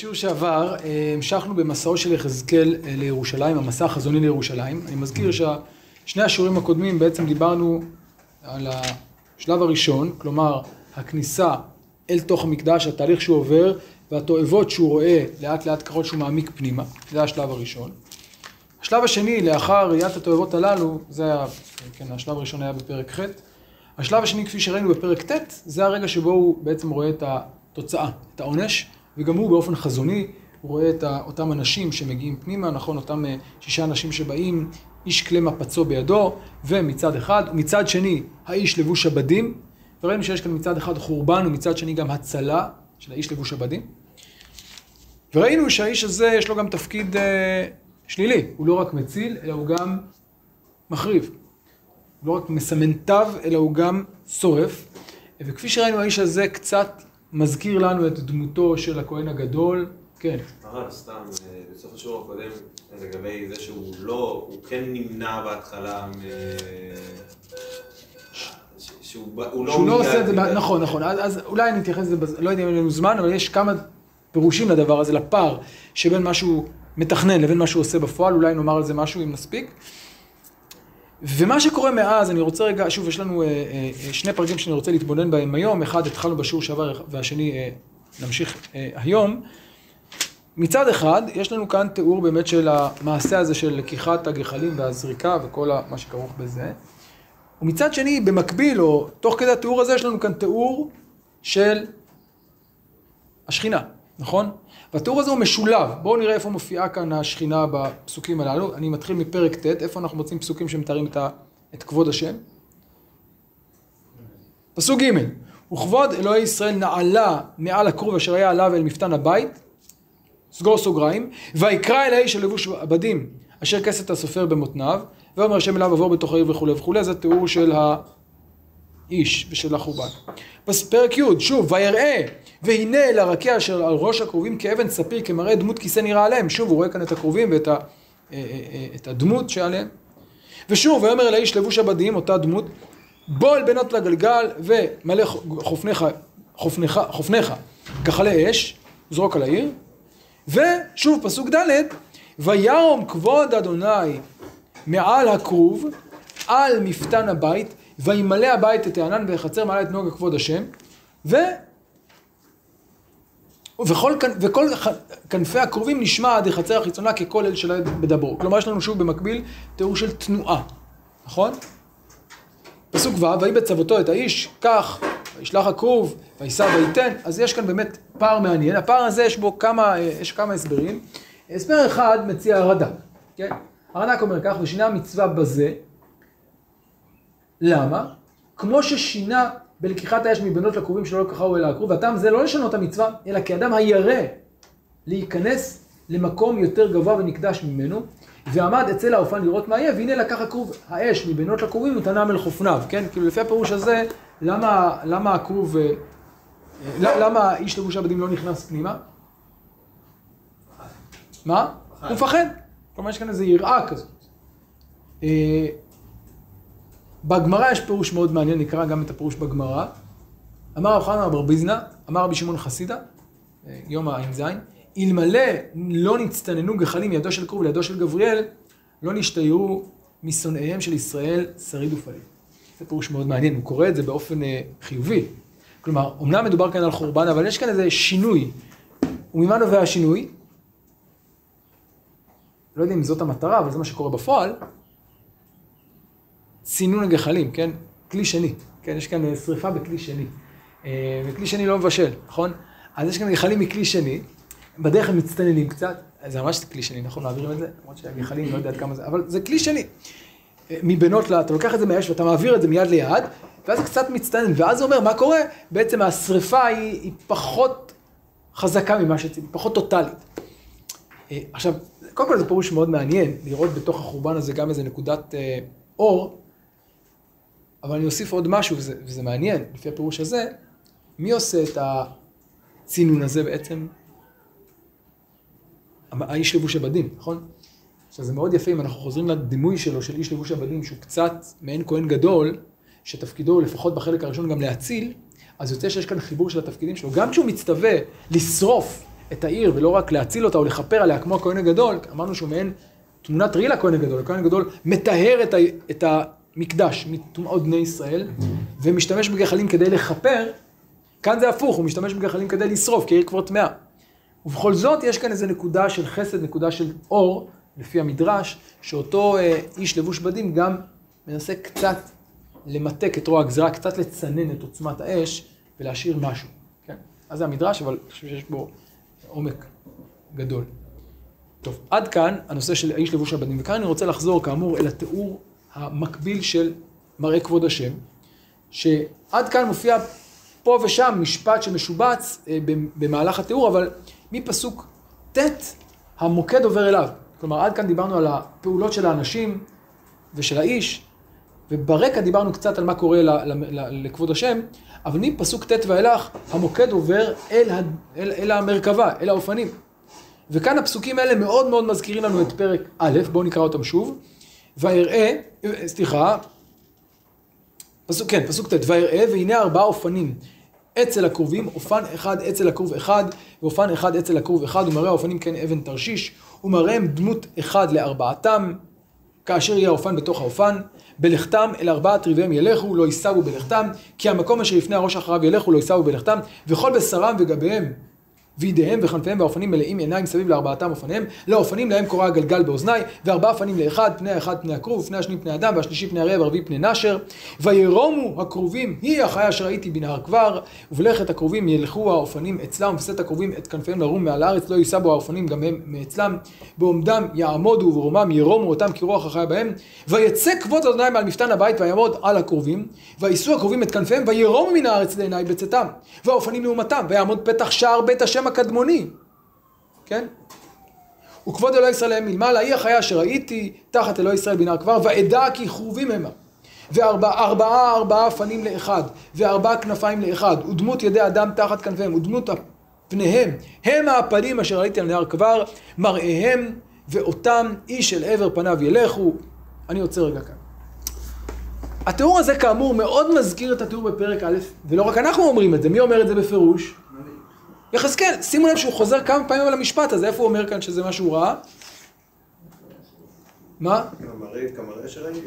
בשיעור שעבר אה, המשכנו במסעו של יחזקאל אה, לירושלים, המסע החזוני לירושלים. אני מזכיר ששני השיעורים הקודמים בעצם דיברנו על השלב הראשון, כלומר הכניסה אל תוך המקדש, התהליך שהוא עובר והתועבות שהוא רואה לאט לאט ככל שהוא מעמיק פנימה, זה השלב הראשון. השלב השני, לאחר ראיית התועבות הללו, זה היה, כן, השלב הראשון היה בפרק ח', השלב השני, כפי שראינו בפרק ט', זה הרגע שבו הוא בעצם רואה את התוצאה, את העונש, וגם הוא באופן חזוני, הוא רואה את אותם אנשים שמגיעים פנימה, נכון, אותם אה, שישה אנשים שבאים, איש כלי מפצו בידו, ומצד אחד, מצד שני, האיש לבוש הבדים, וראינו שיש כאן מצד אחד חורבן, ומצד שני גם הצלה של האיש לבוש הבדים. וראינו שהאיש הזה יש לו גם תפקיד אה, שלילי, הוא לא רק מציל, אלא הוא גם מחריב. הוא לא רק מסמן תו, אלא הוא גם שורף. וכפי שראינו, האיש הזה קצת מזכיר לנו את דמותו של הכהן הגדול. כן. הרב, סתם, אה, בסוף השיעור הקודם, לגבי זה שהוא לא, הוא כן נמנע בהתחלה מ... שהוא לא... שהוא לא עושה את זה, נכון, נכון, אז אולי אני אתייחס לזה, לא יודע אם אין לנו זמן, אבל יש כמה פירושים לדבר הזה, לפער שבין מה שהוא מתכנן לבין מה שהוא עושה בפועל, אולי נאמר על זה משהו אם נספיק. ומה שקורה מאז, אני רוצה רגע, שוב, יש לנו אה, אה, אה, שני פרקים שאני רוצה להתבונן בהם היום, אחד התחלנו בשיעור שעבר והשני נמשיך היום. מצד אחד, יש לנו כאן תיאור באמת של המעשה הזה של לקיחת הגחלים והזריקה וכל מה שכרוך בזה. ומצד שני, במקביל, או תוך כדי התיאור הזה, יש לנו כאן תיאור של השכינה, נכון? והתיאור הזה הוא משולב. בואו נראה איפה מופיעה כאן השכינה בפסוקים הללו. אני מתחיל מפרק ט', איפה אנחנו מוצאים פסוקים שמתארים את, ה, את כבוד השם? פסוק ג' וכבוד אלוהי ישראל נעלה מעל הכרוב אשר היה עליו אל מפתן הבית, סגור סוגריים, ויקרא אל האיש של לבוש עבדים אשר כסת הסופר במותניו, ואומר השם אליו עבור בתוך העיר וכולי וכולי, זה תיאור של האיש ושל החורבן. פרק י', שוב, ויראה והנה אל הרקיע אשר על ראש הכרובים כאבן ספיר כמראה דמות כיסא נראה עליהם. שוב, הוא רואה כאן את הכרובים ואת ה, אה, אה, אה, את הדמות שעליהם. ושוב, ויאמר אל האיש לבוש הבדים, אותה דמות, בוא אל בנות לגלגל ומלא חופניך, חופניך, חופניך כחלי אש, זרוק על העיר. ושוב, פסוק ד', וירום כבוד אדוני מעל הכרוב, על מפתן הבית, וימלא הבית את הענן ויחצר מעלה את נוגה כבוד השם, ו... וכל, וכל כנפי הכרובים נשמע עד החצר החיצונה ככל אל של בדברו. כלומר, יש לנו שוב במקביל תיאור של תנועה, נכון? פסוק ו', ויהי בצוותו את האיש, כך, וישלח הכרוב, וישא וייתן, אז יש כאן באמת פער מעניין. הפער הזה יש בו כמה, יש כמה הסברים. הסבר אחד מציע הרד"ק, כן? הרד"ק אומר כך, ושינה המצווה בזה. למה? כמו ששינה בלקיחת האש מבנות לכרובים שלא לקחו אל הכרוב, והטעם זה לא לשנות המצווה, אלא כי אדם הירא להיכנס למקום יותר גבוה ונקדש ממנו, ועמד אצל האופן לראות מה יהיה, והנה לקח הכרוב האש מבנות לכרובים ותנם אל חופניו, כן? כאילו לפי הפירוש הזה, למה, למה הכרוב, אה, למה איש לבוש עבדים לא נכנס פנימה? מה? הוא מפחד. כלומר יש כאן איזו יראה כזאת. בגמרא יש פירוש מאוד מעניין, נקרא גם את הפירוש בגמרא. אמר רב חנן בר ביזנא, אמר רבי שמעון חסידה, אה, יום הע"ז, אלמלא לא נצטננו גחלים מידו של כרוב לידו של גבריאל, לא נשתיירו משונאיהם של ישראל שריד ופליט. זה פירוש מאוד מעניין, הוא קורא את זה באופן אה, חיובי. כלומר, אמנם מדובר כאן על חורבן, אבל יש כאן איזה שינוי. וממה נובע השינוי? לא יודע אם זאת המטרה, אבל זה מה שקורה בפועל. צינון הגחלים, כן? כלי שני, כן? יש כאן שריפה בכלי שני. אה, וכלי שני לא מבשל, נכון? אז יש כאן גחלים מכלי שני, בדרך הם מצטננים קצת, זה ממש כלי שני, נכון? מעבירים את זה? למרות שהגחלים, לא יודע עד כמה זה, אבל זה כלי שני. אה, מבנות לה, אתה לוקח את זה מהאש ואתה מעביר את זה מיד ליד, ואז זה קצת מצטנן, ואז זה אומר, מה קורה? בעצם השריפה היא, היא פחות חזקה ממה שציפי, פחות טוטאלית. אה, עכשיו, קודם כל זה פירוש מאוד מעניין, לראות בתוך החורבן הזה גם איזה נקודת אה, אור, אבל אני אוסיף עוד משהו, וזה, וזה מעניין, לפי הפירוש הזה, מי עושה את הצינון הזה בעצם? האיש לבוש הבדים, נכון? עכשיו זה מאוד יפה אם אנחנו חוזרים לדימוי שלו, של איש לבוש הבדים, שהוא קצת מעין כהן גדול, שתפקידו לפחות בחלק הראשון גם להציל, אז יוצא שיש כאן חיבור של התפקידים שלו. גם כשהוא מצטווה לשרוף את העיר ולא רק להציל אותה או לכפר עליה כמו הכהן הגדול, אמרנו שהוא מעין תמונת ראי לכהן הגדול, הכהן הגדול מטהר את, ה, את המקדש מטומאות בני ישראל ומשתמש בגחלים כדי לכפר, כאן זה הפוך, הוא משתמש בגחלים כדי לשרוף, כי העיר כבר טמאה. ובכל זאת יש כאן איזו נקודה של חסד, נקודה של אור, לפי המדרש, שאותו אה, איש לבוש בדים גם מנסה קצת למתק את רוע הגזרה, קצת לצנן את עוצמת האש ולהשאיר משהו. כן? אז זה המדרש, אבל אני חושב שיש בו עומק גדול. טוב, עד כאן הנושא של האיש לבוש הבדים, וכאן אני רוצה לחזור כאמור אל התיאור המקביל של מראה כבוד השם, שעד כאן מופיע פה ושם משפט שמשובץ אה, במהלך התיאור, אבל מפסוק ט' המוקד עובר אליו. כלומר, עד כאן דיברנו על הפעולות של האנשים ושל האיש, וברקע דיברנו קצת על מה קורה לכבוד השם, אבל מפסוק ט' ואילך, המוקד עובר אל, ה, אל, אל המרכבה, אל האופנים. וכאן הפסוקים האלה מאוד מאוד מזכירים לנו את פרק א', בואו נקרא אותם שוב. ויראה, סליחה, פסוק, כן, פסוק ט', ויראה והנה ארבעה אופנים. אצל הכרובים, אופן אחד אצל הכרוב אחד, ואופן אחד אצל הכרוב אחד, ומראה האופנים כן אבן תרשיש, ומראיהם דמות אחד לארבעתם, כאשר יהיה האופן בתוך האופן, בלכתם אל ארבעת ריביהם ילכו, לא יישאו בלכתם, כי המקום אשר לפני הראש אחריו ילכו, לא יישאו בלכתם, וכל בשרם וגביהם וידיהם וכנפיהם והאופנים מלאים עיניים סביב לארבעתם אופניהם, לאופנים להם קורא הגלגל באוזני, וארבעה אופנים לאחד, פני האחד פני הכרוב, ופני השני פני אדם, והשלישי פני הרי והרביעי פני נשר, וירומו הכרובים, היא החיה אשר ראיתי בנהר כבר, ובלכת הכרובים ילכו האופנים אצלם, ושאת הכרובים את כנפיהם לרום מעל הארץ, לא יישא בו האופנים גם הם מאצלם, בעומדם יעמודו וברומם ירומו אותם כרוח החיה בהם, ויצא כבוד אדוני מעל מפתן הבית ויעמוד על הכרובים, ויישאו הכרובים את כנפיהם, וירומו מן הארץ לעיני בצאתם, והאופנים לעומתם, ויעמוד פתח שער בית השם הקדמוני, כן? וכבוד אלוהי ישראל הם מלמעלה, היא החיה אשר ראיתי תחת אלוהי ישראל בנהר כבר, ואדע כי חרובים המה. וארבעה ארבעה, ארבעה פנים לאחד, וארבעה כנפיים לאחד, ודמות ידי אדם תחת כנפיהם, ודמות פניהם, הם הפנים אשר ראיתי על נהר כבר, מראיהם ואותם איש אל עבר פניו ילכו. אני עוצר רגע כאן. התיאור הזה כאמור מאוד מזכיר את התיאור בפרק א', ולא רק אנחנו אומרים את זה, מי אומר את זה בפירוש? יחזקאל, שימו לב שהוא חוזר כמה פעמים על המשפט הזה, איפה הוא אומר כאן שזה מה שהוא ראה? מה?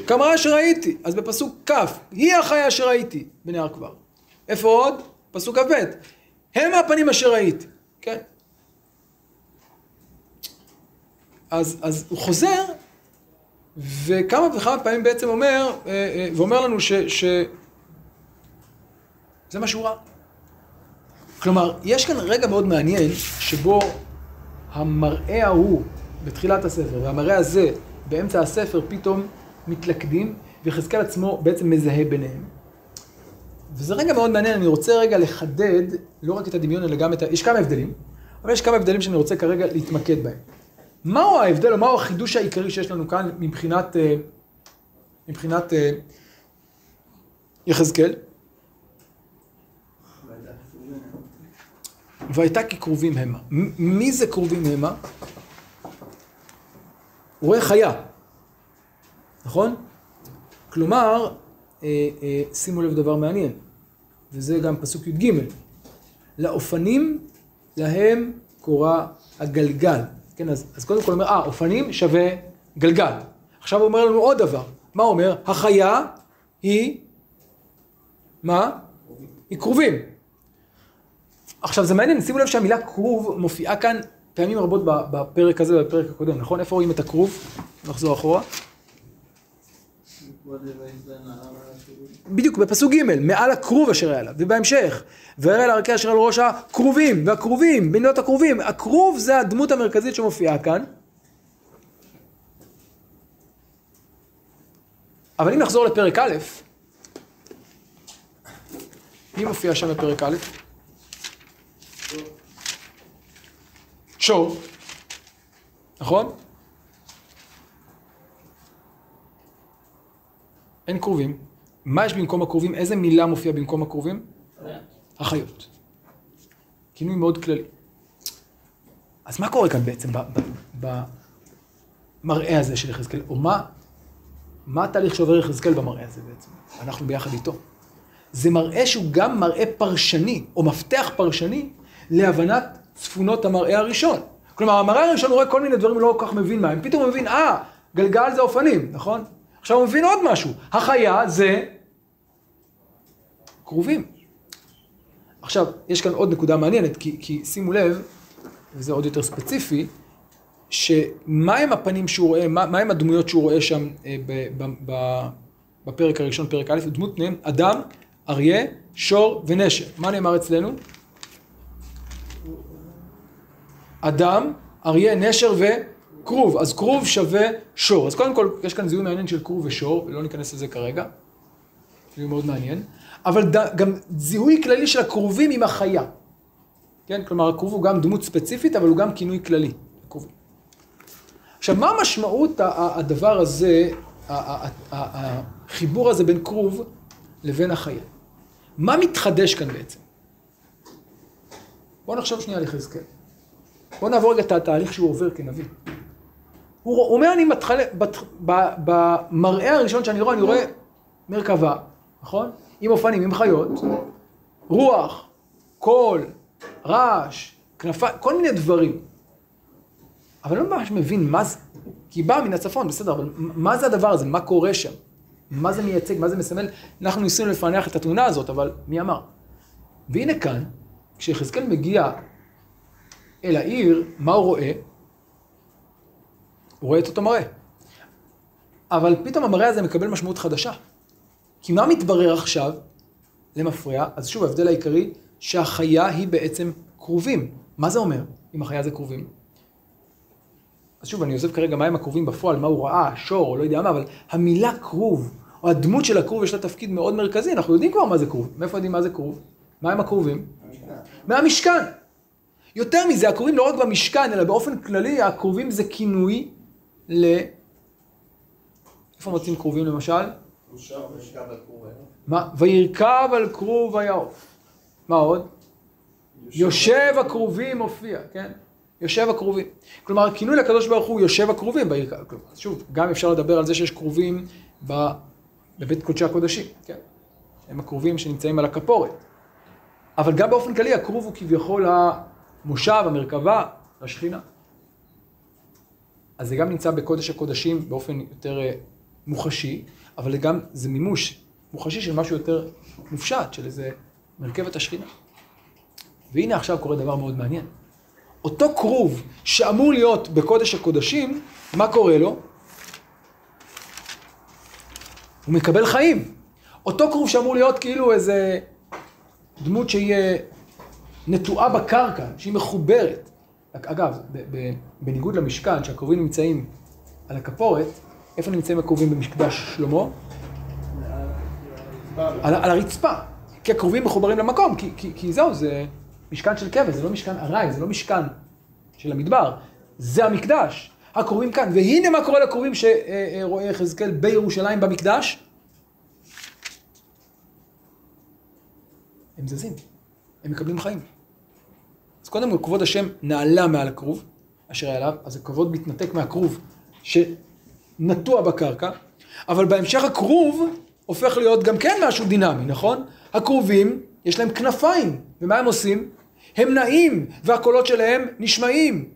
כמראה שראיתי. אז בפסוק כ', היא החיה אשר ראיתי בנהר כבר. איפה עוד? פסוק כ"ב. הם הפנים אשר ראיתי. כן? אז, אז הוא חוזר, וכמה וכמה פעמים בעצם אומר, אה, אה, ואומר לנו ש... ש... זה מה שהוא ראה. כלומר, יש כאן רגע מאוד מעניין, שבו המראה ההוא בתחילת הספר, והמראה הזה באמצע הספר, פתאום מתלכדים, ויחזקאל עצמו בעצם מזהה ביניהם. וזה רגע מאוד מעניין, אני רוצה רגע לחדד לא רק את הדמיון, אלא גם את ה... יש כמה הבדלים, אבל יש כמה הבדלים שאני רוצה כרגע להתמקד בהם. מהו ההבדל, או מהו החידוש העיקרי שיש לנו כאן מבחינת, אה, מבחינת אה, יחזקאל? והייתה כקרובים המה. מי זה קרובים המה? רואה חיה, נכון? כלומר, אה, אה, שימו לב דבר מעניין, וזה גם פסוק י"ג, לאופנים להם קורא הגלגל. כן, אז, אז קודם כל אומר, אה, אופנים שווה גלגל. עכשיו הוא אומר לנו עוד דבר. מה הוא אומר? החיה היא, מה? היא כרובים. עכשיו זה מעניין, שימו לב שהמילה כרוב מופיעה כאן פעמים רבות בפרק הזה ובפרק הקודם, נכון? איפה רואים את הכרוב? נחזור אחורה. בדיוק, בפסוק ג', מעל הכרוב אשר היה עליו, ובהמשך, ויראה לערכי אשר על ראש הכרובים, והכרובים, בנות הכרובים, הכרוב זה הדמות המרכזית שמופיעה כאן. אבל אם נחזור לפרק א', מי מופיע שם בפרק א'? שור, נכון? אין כרובים. מה יש במקום הכרובים? איזה מילה מופיע במקום הכרובים? החיות. כינוי מאוד כללי. אז מה קורה כאן בעצם במראה הזה של יחזקאל? או מה, מה התהליך שעובר יחזקאל במראה הזה בעצם? אנחנו ביחד איתו. זה מראה שהוא גם מראה פרשני, או מפתח פרשני, להבנת צפונות המראה הראשון. כלומר, המראה הראשון רואה כל מיני דברים, לא כל כך מבין מה הם, פתאום הוא מבין, אה, גלגל זה אופנים, נכון? עכשיו הוא מבין עוד משהו, החיה זה כרובים. עכשיו, יש כאן עוד נקודה מעניינת, כי, כי שימו לב, וזה עוד יותר ספציפי, שמה הם הפנים שהוא רואה, מה, מה הם הדמויות שהוא רואה שם אה, ב, ב, ב, בפרק הראשון, פרק א', דמות פניהם, אדם, אריה, שור ונשר. מה נאמר אצלנו? אדם, אריה, נשר וכרוב. אז כרוב שווה שור. אז קודם כל, יש כאן זיהוי מעניין של כרוב ושור, ולא ניכנס לזה כרגע. זיהוי מאוד מעניין. אבל ד, גם זיהוי כללי של הכרובים עם החיה. כן? כלומר, הכרוב הוא גם דמות ספציפית, אבל הוא גם כינוי כללי. הכרובים. עכשיו, מה משמעות הדבר הזה, החיבור הזה בין כרוב לבין החיה? מה מתחדש כאן בעצם? בואו נחשוב שנייה על יחזקאל. בואו נעבור רגע את התהליך שהוא עובר כנביא. הוא אומר, אני מתחל... במראה הראשון שאני רואה, אני רואה מרכבה, נכון? עם אופנים, עם חיות, רוח, קול, רעש, כנפיים, כל מיני דברים. אבל לא ממש מבין מה זה, כי בא מן הצפון, בסדר, אבל מה זה הדבר הזה? מה קורה שם? מה זה מייצג? מה זה מסמל? אנחנו ניסינו לפענח את התמונה הזאת, אבל מי אמר? והנה כאן, כשיחזקאל מגיע אל העיר, מה הוא רואה? הוא רואה את אותו מראה. אבל פתאום המראה הזה מקבל משמעות חדשה. כי מה מתברר עכשיו למפרע? אז שוב, ההבדל העיקרי, שהחיה היא בעצם כרובים. מה זה אומר, אם החיה זה כרובים? אז שוב, אני עוזב כרגע מהם הכרובים בפועל, מה הוא ראה, שור, או לא יודע מה, אבל המילה כרוב, או הדמות של הכרוב יש לה תפקיד מאוד מרכזי, אנחנו יודעים כבר מה זה כרוב. מאיפה יודעים מה זה כרוב? מה הם הכרובים? מהמשכן. יותר מזה, הכרובים לא רק במשכן, אלא באופן כללי, הכרובים זה כינוי ל... איפה מוצאים כרובים למשל? מה? וירכב על כרוב ויעוף. מה עוד? יושב הכרובים מופיע, כן? יושב הכרובים. כלומר, הכינוי לקדוש ברוך הוא יושב הכרובים. שוב, גם אפשר לדבר על זה שיש כרובים בבית קודשי הקודשים, כן? הם הכרובים שנמצאים על הכפורת. אבל גם באופן כללי, הכרוב הוא כביכול המושב, המרכבה, השכינה. אז זה גם נמצא בקודש הקודשים באופן יותר אה, מוחשי, אבל גם זה מימוש מוחשי של משהו יותר מופשט, של איזה מרכבת השכינה. והנה עכשיו קורה דבר מאוד מעניין. אותו כרוב שאמור להיות בקודש הקודשים, מה קורה לו? הוא מקבל חיים. אותו כרוב שאמור להיות כאילו איזה דמות שהיא נטועה בקרקע, שהיא מחוברת. אגב, בניגוד למשכן, שהקרובים נמצאים על הכפורת, איפה נמצאים הקרובים במקדש שלמה? על, על הרצפה. כי הקרובים מחוברים למקום, כי, כי, כי זהו, זה משכן של קבע, זה לא משכן ארעי, זה לא משכן של המדבר, זה המקדש. הקרובים כאן, והנה מה קורה לקרובים שרואה יחזקאל בירושלים במקדש. הם זזים, הם מקבלים חיים. קודם כל, כבוד השם נעלה מעל הכרוב, אשר היה עליו, אז הכבוד מתנתק מהכרוב שנטוע בקרקע, אבל בהמשך הכרוב הופך להיות גם כן משהו דינמי, נכון? הכרובים, יש להם כנפיים, ומה הם עושים? הם נעים, והקולות שלהם נשמעים.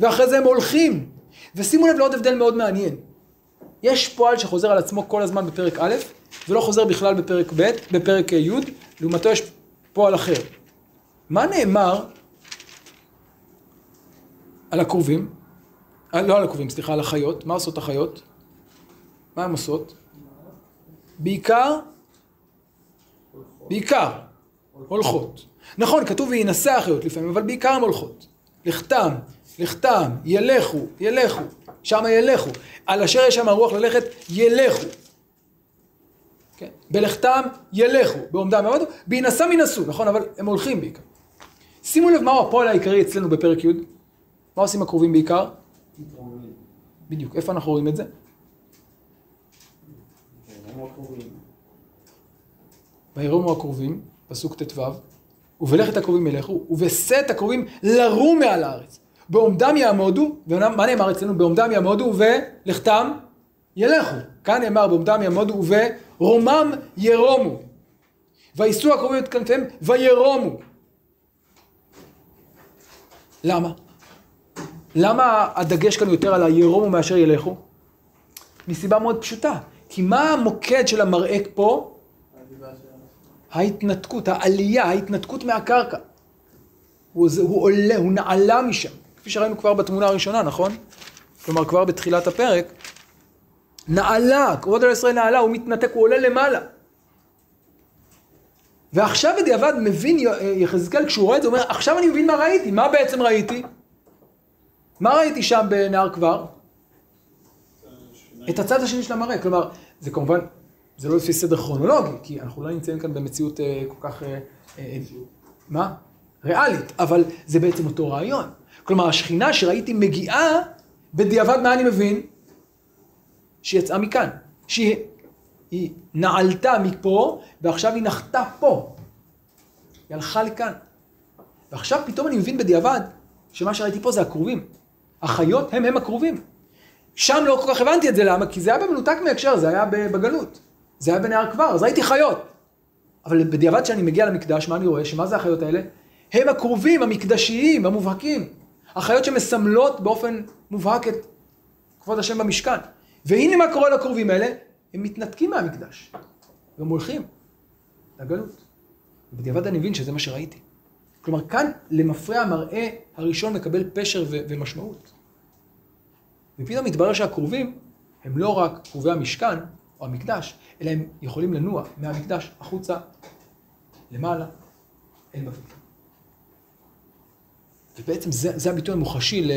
ואחרי זה הם הולכים. ושימו לב לעוד הבדל מאוד מעניין. יש פועל שחוזר על עצמו כל הזמן בפרק א', ולא חוזר בכלל בפרק ב', בפרק י', לעומתו יש פועל אחר. מה נאמר על הכרובים? אה, לא על הכרובים, סליחה, על החיות. מה עושות החיות? מה הן עושות? בעיקר, בעיקר, הולכות. נכון, כתוב וינשא החיות לפעמים, אבל בעיקר הן הולכות. לכתם, לכתם, ילכו, ילכו, שמה ילכו. על אשר יש שם הרוח ללכת, ילכו. כן? בלכתם ילכו, בעומדם יעמדו, בהינשאם ינסו, נכון? אבל הם הולכים בעיקר. שימו לב מהו הפועל העיקרי אצלנו בפרק י', מה עושים הקרובים בעיקר? בדיוק, איפה אנחנו רואים את זה? וירומו הקרובים, פסוק ט"ו, ובלכת הקרובים ילכו, ובשא את הקרובים לרום מעל הארץ. בעומדם יעמודו, ומה נאמר אצלנו? בעומדם יעמודו ובלכתם ילכו. כאן נאמר בעומדם יעמודו וברומם ירומו. ויישאו הקרובים את כנפיהם וירומו. למה? למה הדגש כאן יותר על הירומו מאשר ילכו? מסיבה מאוד פשוטה. כי מה המוקד של המראה פה? ההתנתקות, העלייה, ההתנתקות מהקרקע. הוא, הוא עולה, הוא נעלה משם. כפי שראינו כבר בתמונה הראשונה, נכון? כלומר, כבר בתחילת הפרק. נעלה, כבוד על ישראל נעלה, הוא מתנתק, הוא עולה למעלה. ועכשיו בדיעבד מבין יחזקאל, כשהוא רואה את זה, הוא אומר, עכשיו אני מבין מה ראיתי. מה בעצם ראיתי? מה ראיתי שם בנהר כבר? את הצד השני של המראה. כלומר, זה כמובן, זה לא לפי סדר כרונולוגי, כי אנחנו לא נמצאים כאן במציאות אה, כל כך... אה, אה, מה? ריאלית, אבל זה בעצם אותו רעיון. כלומר, השכינה שראיתי מגיעה, בדיעבד מה אני מבין? שהיא יצאה מכאן. שהיא היא נעלתה מפה, ועכשיו היא נחתה פה. היא הלכה לכאן. ועכשיו פתאום אני מבין בדיעבד, שמה שראיתי פה זה הכרובים. החיות הם הם הכרובים. שם לא כל כך הבנתי את זה, למה? כי זה היה במנותק מהקשר, זה היה בגלות. זה היה בנהר כבר, אז ראיתי חיות. אבל בדיעבד כשאני מגיע למקדש, מה אני רואה? שמה זה החיות האלה? הם הקרובים, המקדשיים, המובהקים. החיות שמסמלות באופן מובהק את כבוד השם במשכן. והנה מה קורה לקרובים האלה, הם מתנתקים מהמקדש. והם הולכים לגלות. בדיעבד אני מבין שזה מה שראיתי. כלומר, כאן למפרע המראה הראשון מקבל פשר ו- ומשמעות. ופתאום מתברר שהקרובים הם לא רק קרובי המשכן או המקדש, אלא הם יכולים לנוע מהמקדש החוצה, למעלה, אל בבל. ובעצם זה, זה הביטוי המוחשי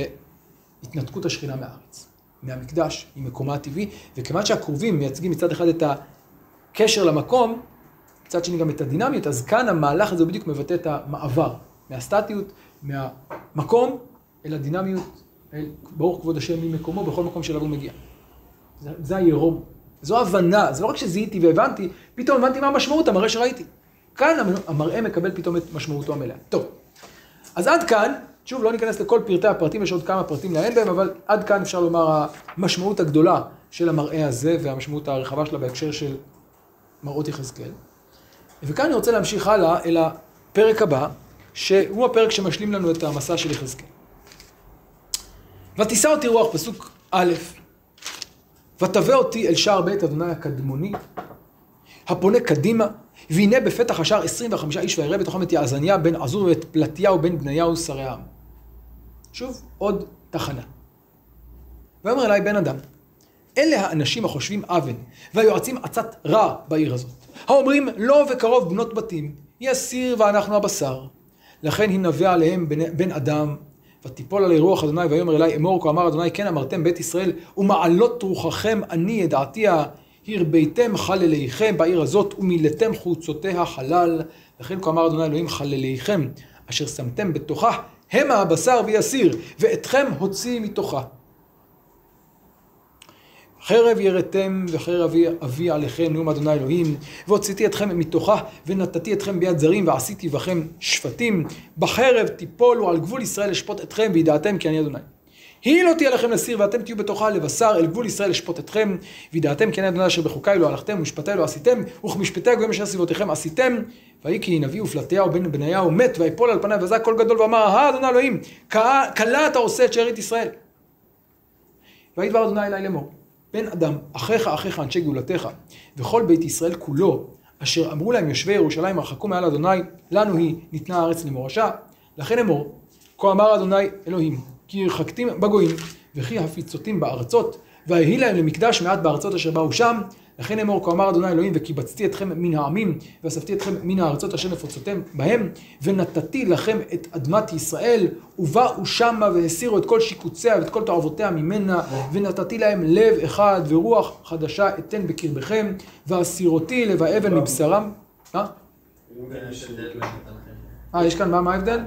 להתנתקות השכינה מהארץ, מהמקדש, ממקומה הטבעי, וכיוון שהקרובים מייצגים מצד אחד את הקשר למקום, מצד שני גם את הדינמיות, אז כאן המהלך הזה בדיוק מבטא את המעבר מהסטטיות, מהמקום אל הדינמיות, אל ברוך כבוד השם ממקומו בכל מקום הוא מגיע. זה, זה הירום. זו הבנה, זה לא רק שזיהיתי והבנתי, פתאום הבנתי מה המשמעות, המראה שראיתי. כאן המראה מקבל פתאום את משמעותו המלאה. טוב, אז עד כאן, שוב, לא ניכנס לכל פרטי הפרטים, יש עוד כמה פרטים לעיין בהם, אבל עד כאן אפשר לומר המשמעות הגדולה של המראה הזה והמשמעות הרחבה שלה בהקשר של מראות יחזקאל. וכאן אני רוצה להמשיך הלאה אל הפרק הבא, שהוא הפרק שמשלים לנו את המסע של יחזקאל. ותישא אותי רוח, פסוק א', ותבא אותי אל שער בית אדוני הקדמוני, הפונה קדימה, והנה בפתח השער עשרים וחמישה איש וירא בתוכם את יעזניה בן עזור ואת פלטיהו בן בניהו שרי העם. שוב, עוד תחנה. ויאמר אליי בן אדם, אלה האנשים החושבים אבן, והיועצים עצת רע בעיר הזאת. האומרים לא וקרוב בנות בתים, יסיר ואנחנו הבשר. לכן הנבא עליהם בן, בן אדם, ותיפול עלי רוח אדוני ויאמר אלי אמור כה אמר אדוני כן אמרתם בית ישראל ומעלות רוחכם אני ידעתיה הרביתם חלליכם בעיר הזאת ומילאתם חוצותיה חלל לכן כה אמר אדוני אלוהים חלליכם אשר שמתם בתוכה המה הבשר ויסיר ואתכם הוציא מתוכה חרב יראתם וחרב אבי, עליכם נאום אדוני אלוהים והוצאתי אתכם מתוכה ונתתי אתכם ביד זרים ועשיתי בכם שפטים בחרב תיפולו על גבול ישראל לשפוט אתכם וידעתם כי אני אדוני. היא לא תהיה לכם לסיר ואתם תהיו בתוכה לבשר אל גבול ישראל לשפוט אתכם. וידעתם אני אדוני אשר בחוקיי לא הלכתם ומשפטיי לא עשיתם וכמשפטי הגויים אשר סביבותיכם עשיתם. ויהי כי נביא ופלטיהו בן בניהו מת ויפול על פניו וזעק קול גדול ואמר הא אדוני אלוהים כלה אתה עושה את שארית ישראל. ויהי דבר אדוני אלי לאמור בן אדם, אחיך אחיך אנשי גאולתך, וכל בית ישראל כולו, אשר אמרו להם יושבי ירושלים הרחקו מעל אדוני, לנו היא ניתנה הארץ למורשה, לכן אמור, כה אמר אדוני אלוהים, כי הרחקתים בגויים, וכי הפיצותים בארצות, ויהי להם למקדש מעט בארצות אשר באו שם, לכן אמור כה אמר אדוני אלוהים וקיבצתי אתכם מן העמים ואספתי אתכם מן הארצות אשר נפוצותם בהם ונתתי לכם את אדמת ישראל ובאו שמה והסירו את כל שיקוציה ואת כל תועבותיה ממנה ונתתי להם לב אחד ורוח חדשה אתן בקרבכם והסירותי לב האבן מבשרם. אה? אה, יש כאן, מה ההבדל?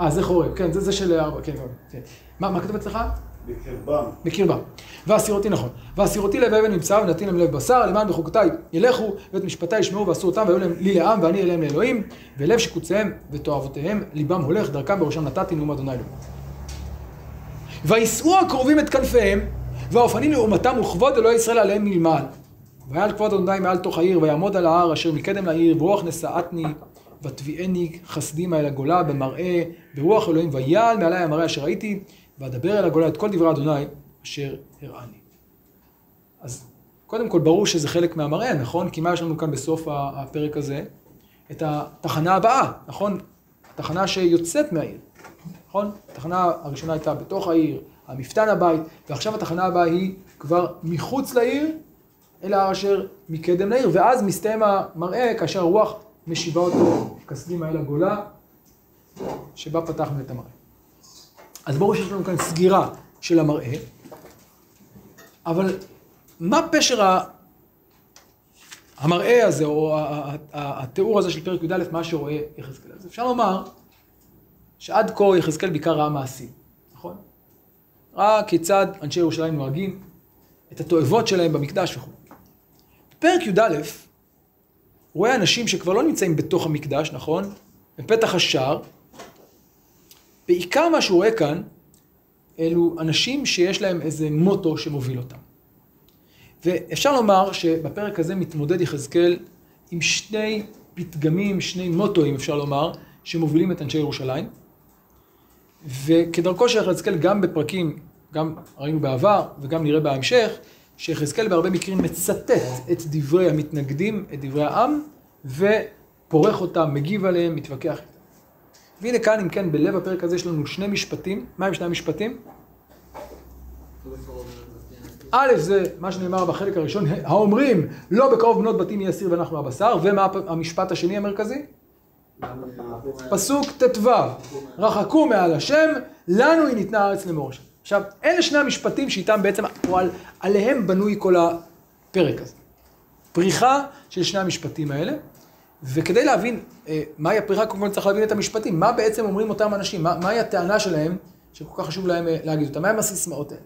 אה, זה חורב, כן, זה של ארבע, כן, כן. מה כתוב אצלך? בקרבם. בקרבם. והסירותי נכון. והסירותי לב אבן מבשר ונתין להם לב בשר, למען בחוקותיי ילכו, ואת משפטיי ישמעו ועשו אותם, והיו להם לי לעם, ואני אליהם לאלוהים, ולב שקוציהם ותועבותיהם, ליבם הולך, דרכם בראשם נתתי נאום אדוני אלוהים. וישאו הקרובים את כנפיהם, והאופנים לעומתם וכבוד אלוהי ישראל עליהם מלמעלה. והיה על כבוד אדוני מעל תוך העיר, ויעמוד על ההר אשר מקדם לעיר, ורוח נשאתני, ותביאני חסדים אל הגולה במראה, ברוח אלוהים, ויעל מעלי המראה אשר ראיתי, ואדבר אל הגולה את כל דברי אדוני אשר הראני. אז קודם כל ברור שזה חלק מהמראה, נכון? כי מה יש לנו כאן בסוף הפרק הזה? את התחנה הבאה, נכון? התחנה שיוצאת מהעיר, נכון? התחנה הראשונה הייתה בתוך העיר, המפתן הבית, ועכשיו התחנה הבאה היא כבר מחוץ לעיר, אל ההר אשר מקדם לעיר, ואז מסתיים המראה כאשר הרוח משיבה אותו כסדים האל הגולה, שבה פתחנו את המראה. אז ברור שיש לנו כאן סגירה של המראה, אבל מה פשר המראה הזה, או התיאור הזה של פרק י"א, מה שרואה יחזקאל? אז אפשר לומר שעד כה יחזקאל בעיקר ראה מעשים, נכון? ראה כיצד אנשי ירושלים נוהגים, את התועבות שלהם במקדש וכו'. פרק י"א רואה אנשים שכבר לא נמצאים בתוך המקדש, נכון? בפתח השער. בעיקר מה שהוא רואה כאן, אלו אנשים שיש להם איזה מוטו שמוביל אותם. ואפשר לומר שבפרק הזה מתמודד יחזקאל עם שני פתגמים, שני מוטואים, אפשר לומר, שמובילים את אנשי ירושלים. וכדרכו של יחזקאל גם בפרקים, גם ראינו בעבר וגם נראה בהמשך, שיחזקאל בהרבה מקרים מצטט את דברי המתנגדים, את דברי העם, ופורך אותם, מגיב עליהם, מתווכח איתם. והנה כאן, אם כן, בלב הפרק הזה יש לנו שני משפטים. מה הם שני המשפטים? א', זה מה שנאמר בחלק הראשון, האומרים, לא בקרוב בנות בתים יהיה סיר ואנחנו הבשר, ומה המשפט השני המרכזי? פסוק ט"ו, רחקו מעל השם, לנו היא ניתנה הארץ למורשת. עכשיו, אלה שני המשפטים שאיתם בעצם, או על, עליהם בנוי כל הפרק הזה. פריחה של שני המשפטים האלה, וכדי להבין אה, מהי הפריחה, קודם כל צריך להבין את המשפטים. מה בעצם אומרים אותם אנשים? מה, מהי הטענה שלהם, שכל כך חשוב להם אה, להגיד אותה? מהם הסיסמאות האלה?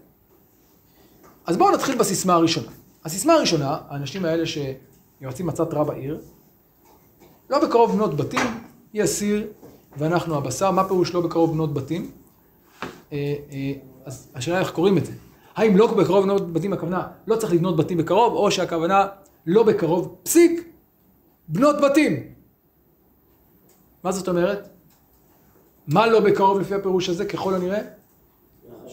אז בואו נתחיל בסיסמה הראשונה. הסיסמה הראשונה, האנשים האלה שיועצים מצת רע בעיר, לא בקרוב בנות בתים, היא הסיר ואנחנו הבשר. מה פירוש לא בקרוב בנות בתים? אה, אה, אז השאלה איך קוראים את זה. האם לא בקרוב בנות בתים הכוונה לא צריך לבנות בתים בקרוב, או שהכוונה לא בקרוב, פסיק, בנות בתים. מה זאת אומרת? מה לא בקרוב לפי הפירוש הזה, ככל הנראה?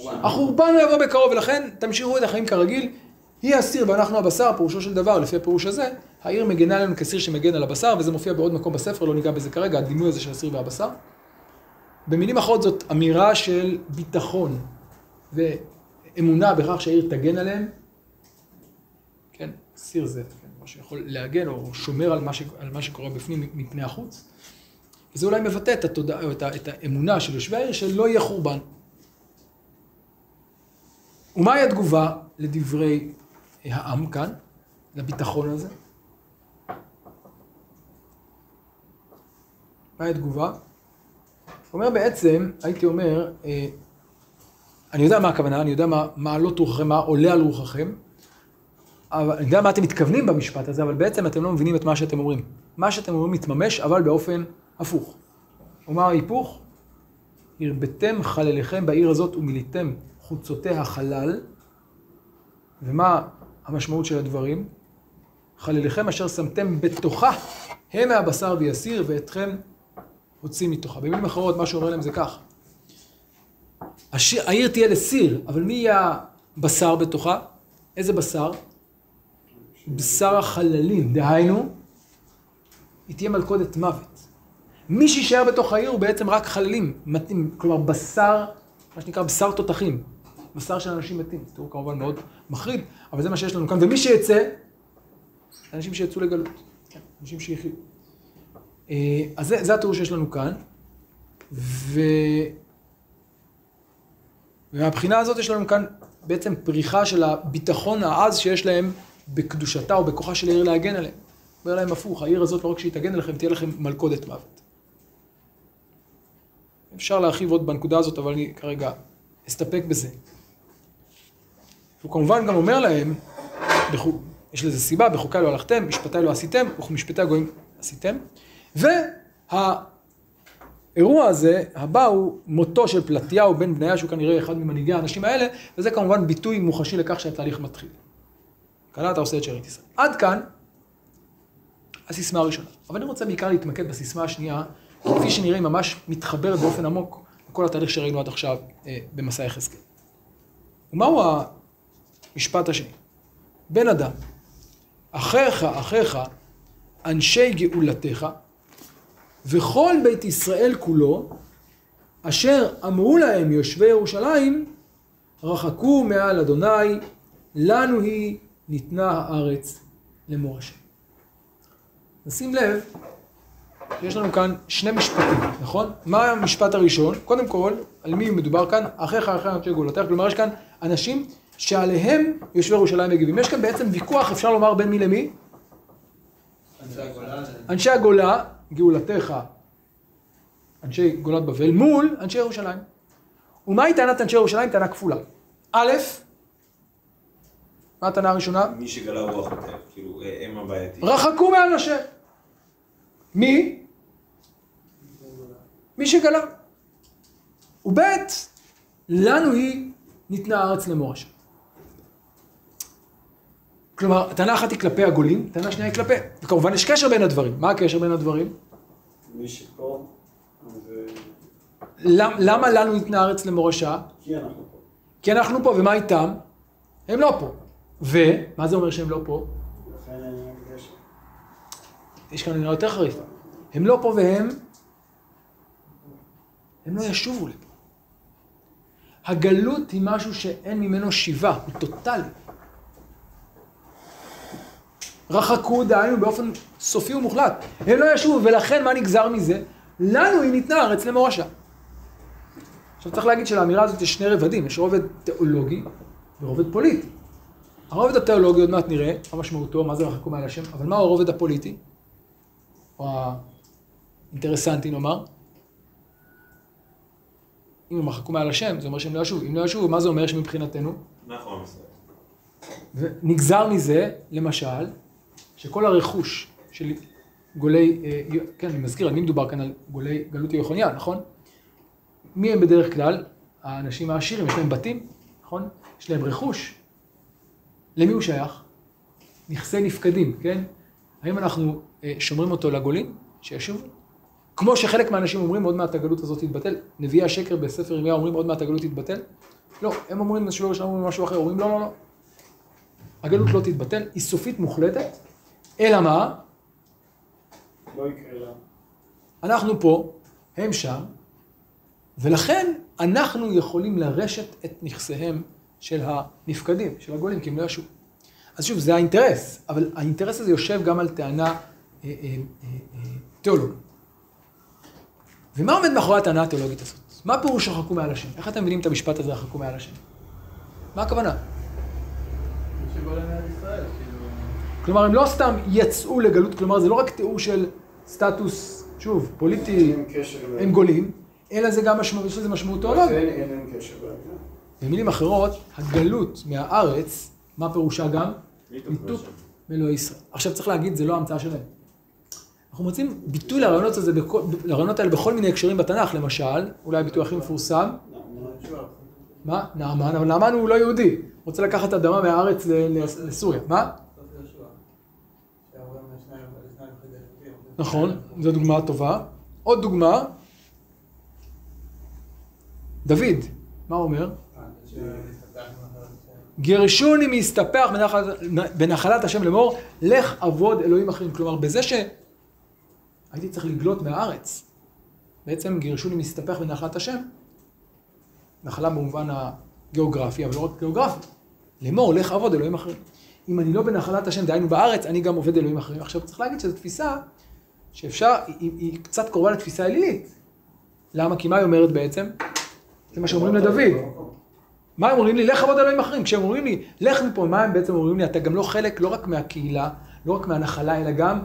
החורבן לא יבוא בקרוב, ולכן תמשיכו את החיים כרגיל. היא הסיר ואנחנו הבשר, פירושו של דבר, לפי הפירוש הזה, העיר מגנה עלינו כסיר שמגן על הבשר, וזה מופיע בעוד מקום בספר, לא ניגע בזה כרגע, הדימוי הזה של הסיר והבשר. במילים אחרות זאת אמירה של ביטחון ואמונה בכך שהעיר תגן עליהם. כן, סיר זה כן, מה שיכול להגן או שומר על מה, ש, על מה שקורה בפנים מפני החוץ. וזה אולי מבטא את, התודע, את, את האמונה של יושבי העיר שלא יהיה חורבן. ומהי התגובה לדברי העם כאן, לביטחון הזה? מהי התגובה? אומר בעצם, הייתי אומר, אה, אני יודע מה הכוונה, אני יודע מה מעלות רוחכם, מה עולה על רוחכם, אבל אני יודע מה אתם מתכוונים במשפט הזה, אבל בעצם אתם לא מבינים את מה שאתם אומרים. מה שאתם אומרים מתממש, אבל באופן הפוך. ומה ההיפוך? הרביתם חלליכם בעיר הזאת ומילאתם חוצותיה חלל, ומה המשמעות של הדברים? חלליכם אשר שמתם בתוכה, הם מהבשר ויסיר, ואתכם הוציא מתוכה. במילים אחרות, מה שאומר להם זה כך. השיר, העיר תהיה לסיר, אבל מי יהיה הבשר בתוכה? איזה בשר? בשר החללים, דהיינו, היא תהיה מלכודת מוות. מי שיישאר בתוך העיר הוא בעצם רק חללים, מתאים, כלומר בשר, מה שנקרא בשר תותחים, בשר של אנשים מתים. תיאור כמובן מאוד מחריד, אבל זה מה שיש לנו כאן. ומי שיצא, אנשים שיצאו לגלות, כן, אנשים שיחיו. אה, אז זה, זה התיאור שיש לנו כאן, ו... ומהבחינה הזאת יש לנו כאן בעצם פריחה של הביטחון העז שיש להם בקדושתה או בכוחה של העיר להגן עליהם. אומר להם הפוך, העיר הזאת לא רק שהיא תגן עליכם, תהיה לכם מלכודת מוות. אפשר להרחיב עוד בנקודה הזאת, אבל אני כרגע אסתפק בזה. הוא כמובן גם אומר להם, יש לזה סיבה, בחוקי לא הלכתם, משפטי לא עשיתם, וכמשפטי הגויים עשיתם. והאירוע הזה, הבא הוא מותו של פלטיהו בן בניה, שהוא כנראה אחד ממנהיגי האנשים האלה, וזה כמובן ביטוי מוחשי לכך שהתהליך מתחיל. כאן אתה עושה את שארית ישראל. עד כאן הסיסמה הראשונה. אבל אני רוצה בעיקר להתמקד בסיסמה השנייה, כפי שנראה היא ממש מתחברת באופן עמוק לכל התהליך שראינו עד עכשיו אה, במסע יחזקאל. ומהו המשפט השני? בן אדם, אחיך, אחיך, אנשי גאולתך, וכל בית ישראל כולו, אשר אמרו להם יושבי ירושלים, רחקו מעל אדוני, לנו היא ניתנה הארץ למורשה. נשים לב, יש לנו כאן שני משפטים, נכון? מה המשפט הראשון? קודם כל, על מי מדובר כאן? אחיך אחיך אנשי גאולתך, כלומר יש כאן אנשים שעליהם יושבי ירושלים מגיבים. יש כאן בעצם ויכוח, אפשר לומר, בין מי למי? אנשי הגולה, גאולתך, אנשי גולת בבל, מול אנשי ירושלים. ומהי טענת אנשי ירושלים? טענה כפולה. א', מה הטענה הראשונה? מי שגלה רוח יותר, כאילו, הם הבעייתיים. רחקו השם. מי? מי שגלה. וב', לנו היא ניתנה הארץ למורשה. כלומר, טענה אחת היא כלפי הגולים, טענה שנייה היא כלפי. וכמובן יש קשר בין הדברים. מה הקשר בין הדברים? מי שפה, זה... למ- למה לנו ניתנה הארץ למורשה? כי אנחנו פה. כי אנחנו פה, ומה איתם? הם לא פה. ומה זה אומר שהם לא פה? לכן. יש כאן אמירה יותר חריפה. הם לא פה והם, הם לא ישובו לפה. הגלות היא משהו שאין ממנו שיבה, הוא טוטאלי. רחקו, דהיינו באופן סופי ומוחלט. הם לא ישובו, ולכן מה נגזר מזה? לנו היא ניתנה ארץ למורשה. עכשיו צריך להגיד שלאמירה הזאת יש שני רבדים, יש רובד תיאולוגי ורובד פוליטי. הרובד התיאולוגי עוד מעט נראה, מה משמעותו, מה זה רחקו מעל השם, אבל מהו הרובד הפוליטי? או האינטרסנטי נאמר? אם הם רחקו מעל השם, זה אומר שהם לא ישובו. אם לא ישובו, מה זה אומר שמבחינתנו? נכון. ונגזר מזה, למשל, שכל הרכוש של גולי, אה, כן, אני מזכיר, מי מדובר כאן? על גולי גלות יוחניה, נכון? מי הם בדרך כלל? האנשים העשירים, יש להם בתים, נכון? יש להם רכוש. למי הוא שייך? נכסי נפקדים, כן? האם אנחנו אה, שומרים אותו לגולים, שישובו? כמו שחלק מהאנשים אומרים, עוד מעט הגלות הזאת תתבטל. נביאי השקר בספר ירמיה אומרים, עוד מעט הגלות תתבטל. לא, הם אומרים, שלא לנו משהו אחר, אומרים, לא, לא, לא. הגלות לא תתבטל, היא סופית מוחלטת, אלא מה? לא יקרה לה. אנחנו פה, הם שם, ולכן אנחנו יכולים לרשת את נכסיהם של הנפקדים, של הגולים, כי הם לא ישובו. אז שוב, זה האינטרס, אבל האינטרס הזה יושב גם על טענה אה, אה, אה, אה, תיאולוגית. ומה עומד מאחורי הטענה התיאולוגית הזאת? מה פירוש רחקו מעל השם? איך אתם מבינים את המשפט הזה, רחקו מעל השם? מה הכוונה? כלומר, הם לא סתם יצאו לגלות, כלומר, זה לא רק תיאור של סטטוס, שוב, פוליטי, הם. גולים, אלא זה גם משמעות, יש לזה משמעות תיאולוגית. לכן אין להם קשר. במילים אחרות, הגלות מהארץ, מה פירושה גם? ניתוק מאלוהי ישראל. עכשיו צריך להגיד, זה לא המצאה שלהם. אנחנו מוצאים ביטוי לרעיונות, הזה, בכל, לרעיונות האלה בכל מיני הקשרים בתנ"ך, למשל, אולי הביטוי הכי מפורסם, מה? נעמן, אבל נעמן הוא לא יהודי, רוצה לקחת את האדמה מהארץ לסוריה, מה? נכון, זו דוגמה טובה. עוד דוגמה, דוד, מה הוא אומר? גירשוני מהסתפח בנחלת, השם לאמור, לך עבוד אלוהים אחרים. כלומר, בזה שהייתי צריך לגלות מהארץ, בעצם גירשוני מסתפח בנחלת השם, נחלה במובן הגיאוגרפי, אבל לא רק גיאוגרפי. לאמור, לך עבוד אלוהים אחרים. אם אני לא בנחלת השם, דהיינו בארץ, אני גם עובד אלוהים אחרים. עכשיו צריך להגיד שזו תפיסה שאפשר, היא, היא קצת קרובה לתפיסה אלילית. למה? כי מה היא אומרת בעצם? זה מה שאומרים לדוד. מה הם אומרים לי? לך עבוד אלוהים אחרים. כשהם אומרים לי, לך מפה, מה הם בעצם אומרים לי? אתה גם לא חלק, לא רק מהקהילה, לא רק מהנחלה, אלא גם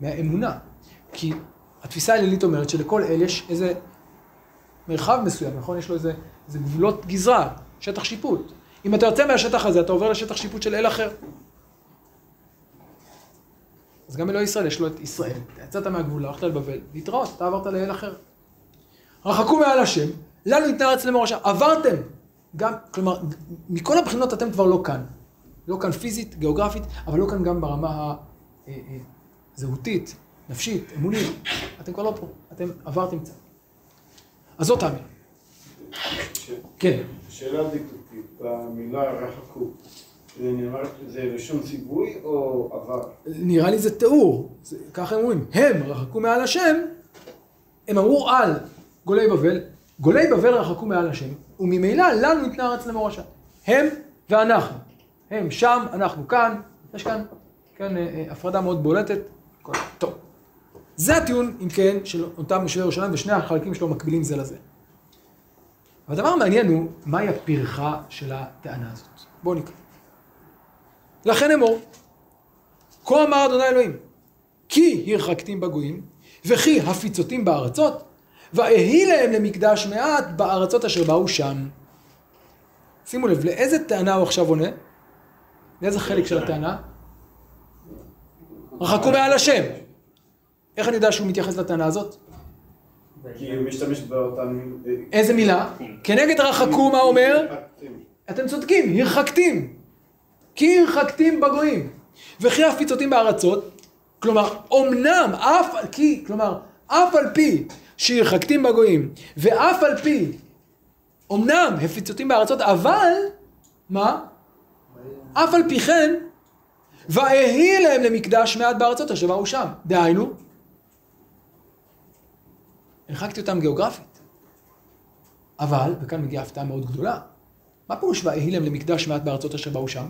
מהאמונה. כי התפיסה האלילית אומרת שלכל אל יש איזה מרחב מסוים, נכון? יש לו איזה, איזה גבולות גזרה, שטח שיפוט. אם אתה יוצא מהשטח הזה, אתה עובר לשטח שיפוט של אל אחר. אז גם אלוהי ישראל, יש לו את ישראל. יצאת מהגבול, הלכת לבבל, להתראות, אתה עברת לאל אחר. רחקו מעל השם, לנו ניתנה ארץ למורשה. עברתם. גם, כלומר, מכל הבחינות אתם כבר לא כאן. לא כאן פיזית, גיאוגרפית, אבל לא כאן גם ברמה ה- אה, אה, נפשית, אמונית, אתם כבר לא פה, אתם עברתם קצת. אז זאת האמירה. כן. שאלה דקדוקית, במילה רחקו, זה נאמר, לשון ציווי או עבר? נראה לי זה תיאור, זה, ככה הם אומרים, הם רחקו מעל השם, הם אמרו על גולי בבל, גולי בבל רחקו מעל השם, וממילא לנו ניתנה הארץ למורשה. הם ואנחנו. הם שם, אנחנו כאן, יש כאן, כן, אה, אה, הפרדה מאוד בולטת. טוב. זה הטיעון, אם כן, של אותם יושבי ירושלים, ושני החלקים שלו מקבילים זה לזה. והדבר המעניין הוא, מהי הפרחה של הטענה הזאת? בואו נקרא. לכן אמור, כה אמר אדוני אלוהים, כי הרחקתים בגויים, וכי הפיצותים בארצות, ואהי להם למקדש מעט בארצות אשר באו שם. שימו לב, לאיזה טענה הוא עכשיו עונה? לאיזה חלק של הטענה? רחקו מעל השם. איך אני יודע שהוא מתייחס לטענה הזאת? כי הוא משתמש באותן מילים. איזה מילה? כנגד רחקו מה אומר? אתם צודקים, הרחקתים. כי הרחקתים בגויים. וכי הפיצותים בארצות, כלומר, אמנם, אף כי, כלומר, אף על פי שהרחקתים בגויים, ואף על פי, אמנם הפיצותים בארצות, אבל, מה? אף על פי כן, ואהי להם למקדש מעט בארצות אשר באו שם. דהיינו, הרחקתי אותם גיאוגרפית. אבל, וכאן מגיעה הפתעה מאוד גדולה, מה פירוש ואהי להם למקדש מעט בארצות אשר באו שם?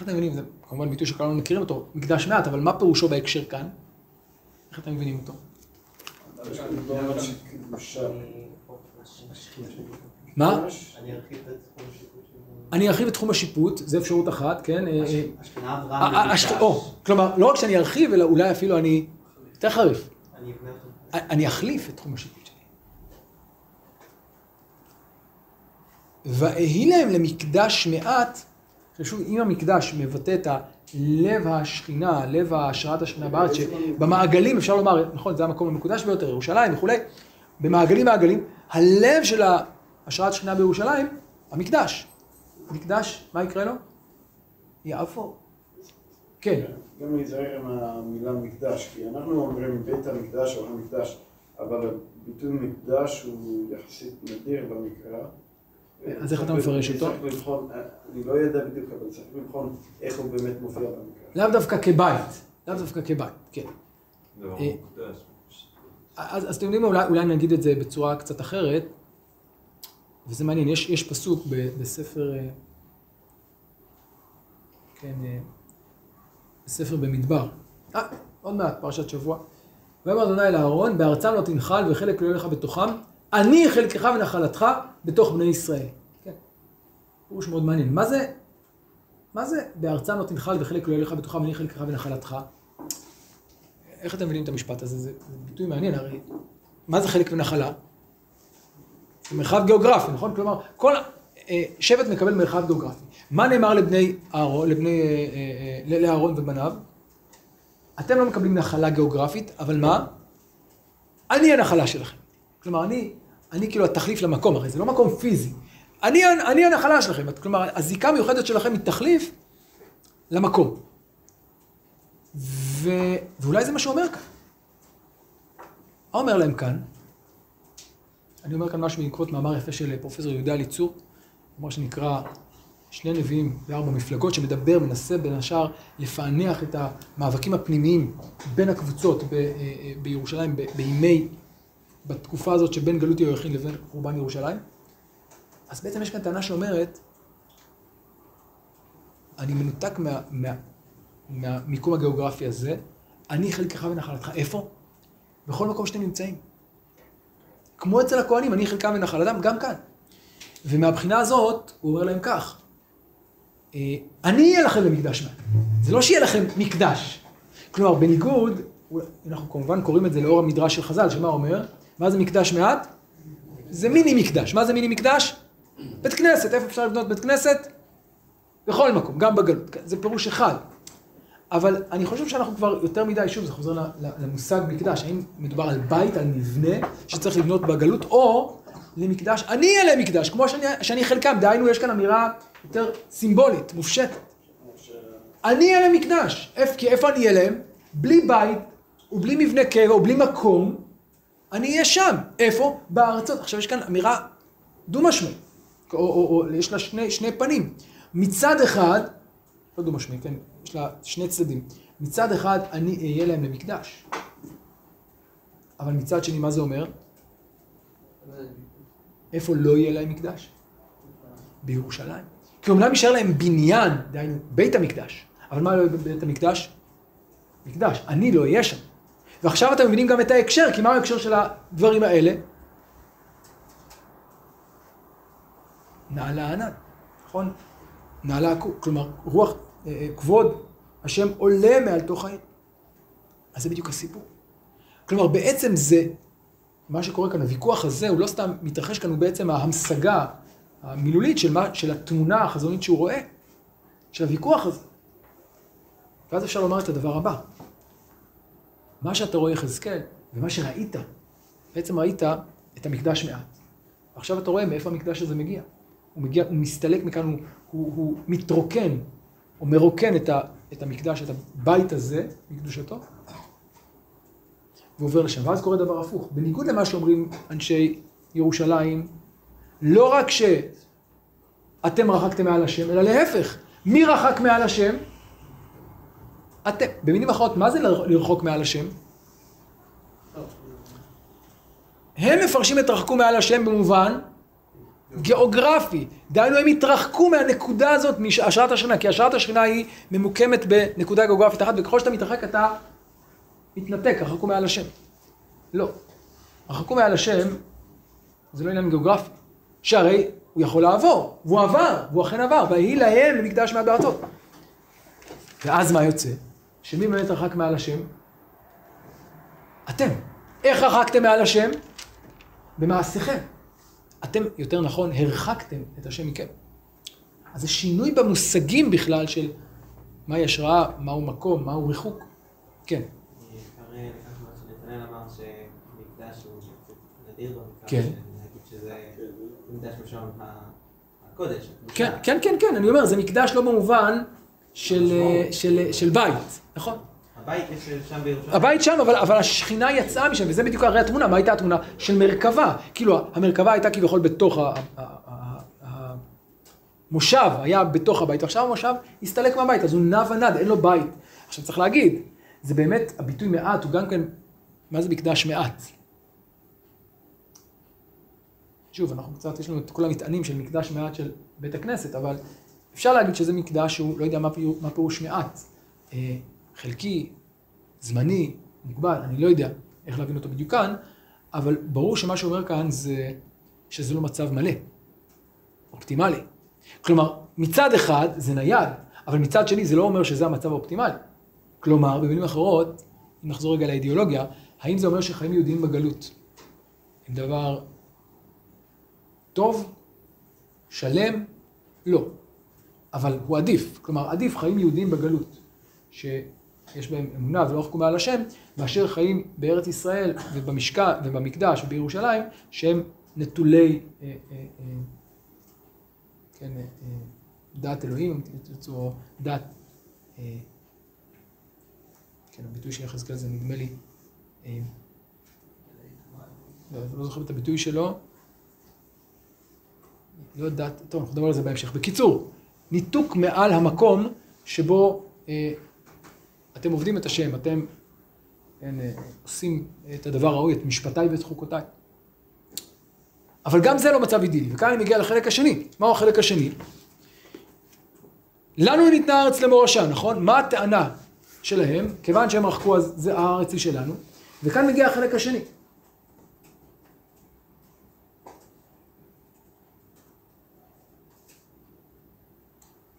איך אתם מבינים? זה כמובן ביטוי שכולנו מכירים אותו, מקדש מעט, אבל מה פירושו בהקשר כאן? איך אתם מבינים אותו? מה? אני ארחיב את תחום השיפוט זו אפשרות אחת, כן? אה, אה, אה, אה, או, כלומר, לא רק שאני ארחיב, אלא אולי אפילו אני... יותר חריף. אני אחליף את תחום השיפוט שלי. ואהי להם למקדש מעט, שוב, אם המקדש מבטא את לב השכינה, לב השראת השכינה בארץ, שבמעגלים אפשר לומר, נכון, זה המקום המקודש ביותר, ירושלים וכולי, במעגלים מעגלים, הלב של השראת השכינה בירושלים, המקדש. המקדש, מה יקרה לו? יעבור. כן. גם להיזהר עם המילה מקדש, כי אנחנו אומרים בית המקדש או המקדש, אבל הביטוי מקדש הוא יחסית נדיר במקרא. אז איך אתה מפרש אותו? אני לא יודע בדיוק, אבל צריך לבחון איך הוא באמת מופיע במקרא. לאו דווקא כבית, לאו דווקא כבית, כן. אה. אז, אז אתם יודעים מה, אולי, אולי נגיד את זה בצורה קצת אחרת, וזה מעניין, יש, יש פסוק ב, בספר, אה, כן, אה, בספר במדבר, אה, עוד מעט, פרשת שבוע. ויאמר אדוני אל אהרון, בארצם לא תנחל וחלק לא יהיה לך בתוכם, אני חלקך ונחלתך בתוך בני ישראל. כן, פירוש מאוד מעניין. מה זה, מה זה בארצם לא תנחל וחלק לא יהיה לך בתוכם, אני חלקך ונחלתך? איך אתם מבינים את המשפט הזה? זה, זה ביטוי מעניין, הרי מה זה חלק ונחלה? זה מרחב גיאוגרפי, נכון? כלומר, כל אה, שבט מקבל מרחב גיאוגרפי. מה נאמר לבני אהרון, לבני, אה, אה, לאהרון ובניו? אתם לא מקבלים נחלה גיאוגרפית, אבל מה? אני הנחלה שלכם. כלומר, אני, אני כאילו התחליף למקום, הרי זה לא מקום פיזי. אני, אני הנחלה שלכם. כלומר, הזיקה המיוחדת שלכם היא תחליף למקום. ו... ואולי זה מה שהוא אומר כאן. מה אומר להם כאן? אני אומר כאן משהו בעקבות מאמר יפה של פרופסור יהודה אליצור, מאמר שנקרא שני נביאים וארבע מפלגות, שמדבר, מנסה בין השאר לפענח את המאבקים הפנימיים בין הקבוצות ב- אה, אה, בירושלים ב- בימי, בתקופה הזאת שבין גלות יהויכין לבין חורבן ירושלים. אז בעצם יש כאן טענה שאומרת, אני מנותק מה, מה, מהמיקום הגיאוגרפי הזה, אני חלקך ונחלתך. איפה? בכל מקום שאתם נמצאים. כמו אצל הכהנים, אני חלקם ונחלתם, גם כאן. ומהבחינה הזאת, הוא אומר להם כך, אה, אני אהיה לכם למקדש מעט. זה לא שיהיה לכם מקדש. כלומר, בניגוד, אנחנו כמובן קוראים את זה לאור המדרש של חז"ל, שמה אומר? מה זה מקדש מעט? זה מיני מקדש. מה זה מיני מקדש? בית כנסת. איפה אפשר לבנות בית כנסת? בכל מקום, גם בגלות. זה פירוש אחד. אבל אני חושב שאנחנו כבר יותר מדי, שוב, זה חוזר למושג מקדש, האם מדובר על בית, על מבנה שצריך לבנות בגלות, או למקדש, אני אהיה למקדש, כמו שאני, שאני חלקם, דהיינו יש כאן אמירה יותר סימבולית, מופשטת. אני אהיה להם מקדש. איפ- כי איפה אני אהיה להם? בלי בית, ובלי מבנה קבע, ובלי מקום, אני אהיה שם. איפה? בארצות. עכשיו יש כאן אמירה דו-משמעית, או, או, או יש לה שני, שני פנים. מצד אחד, לא דו-משמעי, כן, יש לה שני צדדים. מצד אחד, אני אהיה להם למקדש. אבל מצד שני, מה זה אומר? איפה לא יהיה להם מקדש? בירושלים. כי אומנם יישאר להם בניין, דהיינו בית המקדש, אבל מה לא יהיה בבית המקדש? מקדש. אני לא אהיה שם. ועכשיו אתם מבינים גם את ההקשר, כי מה ההקשר של הדברים האלה? נעלה ענן, נכון? נעלה, כלומר, רוח, אה, אה, כבוד השם עולה מעל תוך העיר. אז זה בדיוק הסיפור. כלומר, בעצם זה, מה שקורה כאן, הוויכוח הזה, הוא לא סתם מתרחש כאן, הוא בעצם ההמשגה המילולית של, מה, של התמונה החזונית שהוא רואה, של הוויכוח הזה. ואז אפשר לומר את הדבר הבא. מה שאתה רואה יחזקאל, ומה שראית, בעצם ראית את המקדש מעט. עכשיו אתה רואה מאיפה המקדש הזה מגיע. הוא מגיע, הוא מסתלק מכאן, הוא, הוא, הוא מתרוקן, או מרוקן את, ה, את המקדש, את הבית הזה, מקדושתו, ועובר לשם. ואז קורה דבר הפוך. בניגוד למה שאומרים אנשי ירושלים, לא רק שאתם רחקתם מעל השם, אלא להפך. מי רחק מעל השם? אתם. במילים אחרות, מה זה לרחוק מעל השם? הם מפרשים את רחקו מעל השם במובן גיאוגרפי. דהיינו, הם התרחקו מהנקודה הזאת מהשראת השכינה, כי השראת השכינה היא ממוקמת בנקודה גיאוגרפית אחת, וככל שאתה מתרחק אתה מתנתק, רחקו מעל השם. לא. רחקו מעל השם זה לא עניין גיאוגרפי. שהרי הוא יכול לעבור, והוא עבר, והוא אכן עבר, ויהי להם למקדש מעט בארצות. ואז מה יוצא? שמי באמת רחק מעל השם? אתם. איך רחקתם מעל השם? במעשיכם. אתם, יותר נכון, הרחקתם את השם מכם. אז זה שינוי במושגים בכלל של מהי השראה, מהו מקום, מהו ריחוק. כן. כן. כן. כן, כן, כן, אני אומר, זה מקדש לא במובן של, של, של בית, נכון? הבית שם בירושלים. הבית שם, אבל, אבל השכינה יצאה משם, וזה בדיוק הרי התמונה, מה הייתה התמונה? של מרכבה. כאילו, המרכבה הייתה כביכול בתוך ה... המושב היה בתוך הבית, ועכשיו המושב הסתלק מהבית, אז הוא נע ונד, אין לו בית. עכשיו צריך להגיד, זה באמת, הביטוי מעט הוא גם כן, מה זה מקדש מעט? שוב, אנחנו קצת, יש לנו את כל המטענים של מקדש מעט של בית הכנסת, אבל אפשר להגיד שזה מקדש שהוא, לא יודע מה, פיור, מה פירוש מעט. אה, חלקי, זמני, מוגבל, אני לא יודע איך להבין אותו בדיוק כאן, אבל ברור שמה שהוא אומר כאן זה שזה לא מצב מלא, אופטימלי. כלומר, מצד אחד זה נייד, אבל מצד שני זה לא אומר שזה המצב האופטימלי. כלומר, במילים אחרות, אם נחזור רגע לאידיאולוגיה, האם זה אומר שחיים יהודיים בגלות הם דבר טוב, שלם? לא. אבל הוא עדיף. כלומר, עדיף חיים יהודיים בגלות, שיש בהם אמונה ולא רחקו מעל השם, מאשר חיים בארץ ישראל ובמשכן ובמקדש ובירושלים, שהם נטולי אה, אה, אה, כן, דת אלוהים, אם תרצו, או אה, כן, הביטוי של יחזקאל זה נדמה לי, לא, לא זוכר את הביטוי שלו, לא דת, טוב, אנחנו נדבר על זה בהמשך. בקיצור, ניתוק מעל המקום שבו אה, אתם עובדים את השם, אתם כן, אה, עושים את הדבר הראוי, את משפטיי ואת חוקותיי. אבל גם זה לא מצב אידילי, וכאן אני מגיע לחלק השני. מהו החלק השני? לנו ניתנה הארץ למורשה, נכון? מה הטענה שלהם? כיוון שהם רחקו אז זה הארץ היא שלנו, וכאן מגיע החלק השני.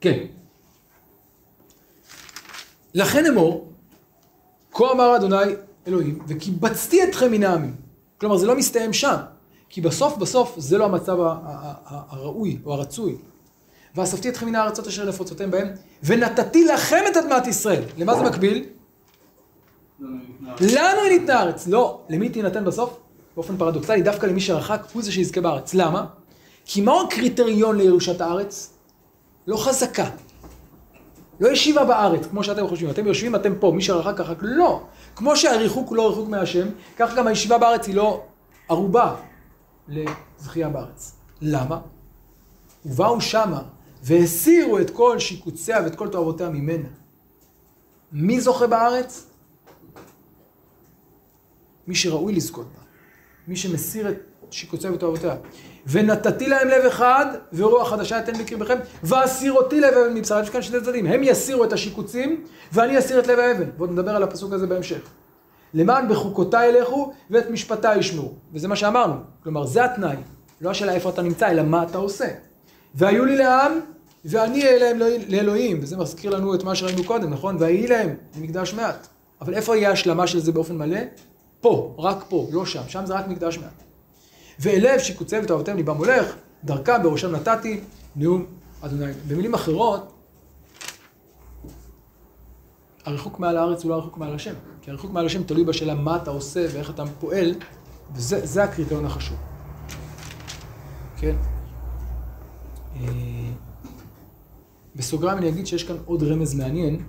כן. לכן אמור, כה אמר אדוני אלוהים, וקיבצתי אתכם מן העמים. כלומר, זה לא מסתיים שם, כי בסוף בסוף זה לא המצב הראוי או הרצוי. ואספתי אתכם מן הארצות אשר נפוצותם בהם, ונתתי לכם את אדמת ישראל. למה זה מקביל? לנו היא ניתנה הארץ. לא, למי תינתן בסוף? באופן פרדוקסלי, דווקא למי שרחק, הוא זה שיזכה בארץ. למה? כי מהו הקריטריון לירושת הארץ? לא חזקה. לא ישיבה בארץ, כמו שאתם חושבים. אתם יושבים, אתם פה, מי שרחק ככה, לא. כמו שהריחוק הוא לא ריחוק מהשם, כך גם הישיבה בארץ היא לא ערובה לזכייה בארץ. למה? ובאו שמה והסירו את כל שיקוציה ואת כל תועבותיה ממנה. מי זוכה בארץ? מי שראוי לזכות בה. מי שמסיר את שיקוציה ותועבותיה. ונתתי להם לב אחד, ורוח חדשה אתן בקרבכם, ואסירותי לב אבן מבשרה. יש כאן שני צדדים. הם יסירו את השיקוצים, ואני אסיר את לב האבן. ועוד נדבר על הפסוק הזה בהמשך. למען בחוקותיי ילכו, ואת משפטיי ישמעו. וזה מה שאמרנו. כלומר, זה התנאי. לא השאלה איפה אתה נמצא, אלא מה אתה עושה. והיו לי לעם, ואני אהיה להם לאלוהים. וזה מזכיר לנו את מה שראינו קודם, נכון? ויהי להם למקדש מעט. אבל איפה יהיה השלמה של זה באופן מלא? פה, רק פה, לא שם. שם זה רק מקדש מעט. ואלב שיקוצי ותאהבתם ליבם הולך, דרכם בראשם נתתי, נאום אדוני. במילים אחרות, הריחוק מעל הארץ הוא לא הריחוק מעל השם. כי הריחוק מעל השם תלוי בשאלה מה אתה עושה ואיך אתה פועל, וזה הקריטריון החשוב. כן? אה, בסוגריים אני אגיד שיש כאן עוד רמז מעניין